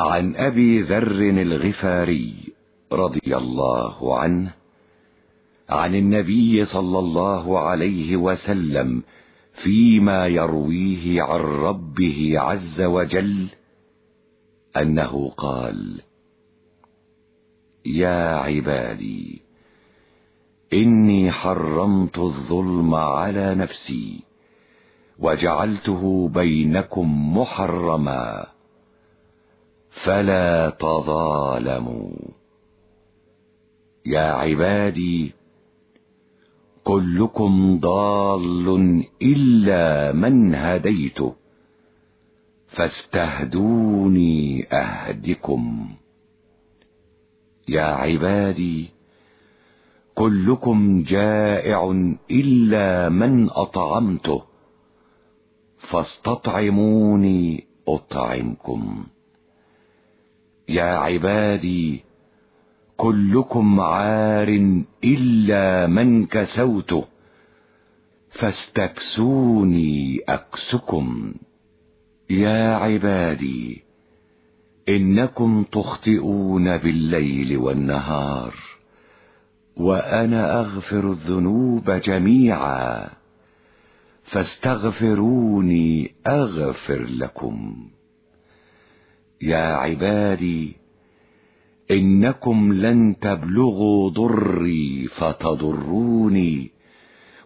عن أبي ذر الغفاري رضي الله عنه عن النبي صلى الله عليه وسلم فيما يرويه عن ربه عز وجل أنه قال يا عبادي إني حرمت الظلم على نفسي وجعلته بينكم محرما فلا تظالموا. يا عبادي كلكم ضال إلا من هديته فاستهدوني أهدكم. يا عبادي كلكم جائع إلا من أطعمته فاستطعموني أطعمكم. يا عبادي كلكم عار إلا من كسوته فاستكسوني أكسكم. يا عبادي إنكم تخطئون بالليل والنهار وأنا أغفر الذنوب جميعا فاستغفروني أغفر لكم. يا عبادي إنكم لن تبلغوا ضري فتضروني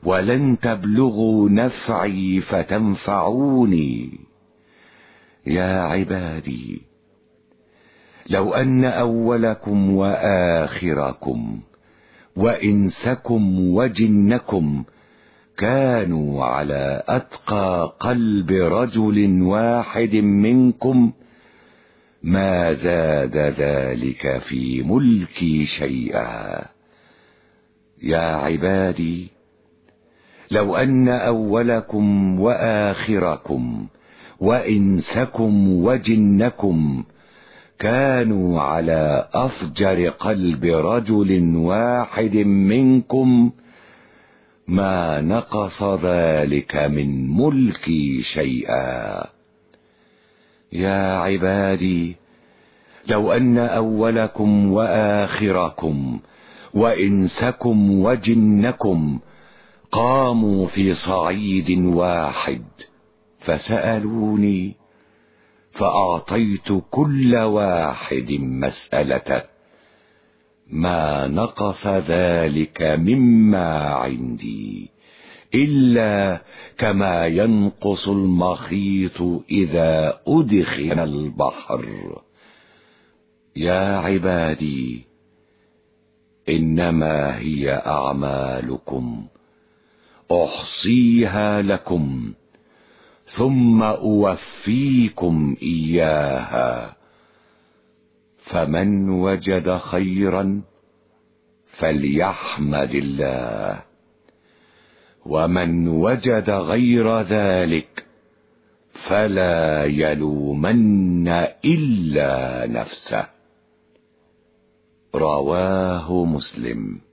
ولن تبلغوا نفعي فتنفعوني. يا عبادي لو أن أولكم وآخركم وإنسكم وجنكم كانوا على أتقى قلب رجل واحد منكم ما زاد ذلك في ملكي شيئا. يا عبادي لو أن أولكم وآخركم وإنسكم وجنكم كانوا على أفجر قلب رجل واحد منكم ما نقص ذلك من ملكي شيئا. يا عبادي لو أن أولكم وآخركم وإنسكم وجنكم قاموا في صعيد واحد فسألوني فأعطيت كل واحد مسالته ما نقص ذلك مما عندي. إلا كما ينقص المخيط إذا ادخل البحر. يا عبادي إنما هي أعمالكم. أحصيها لكم ثم أوفيكم إياها. فمن وجد خيرا فليحمد الله. ومن وجد غير ذلك فلا يلومن إلا نفسه. رواه مسلم.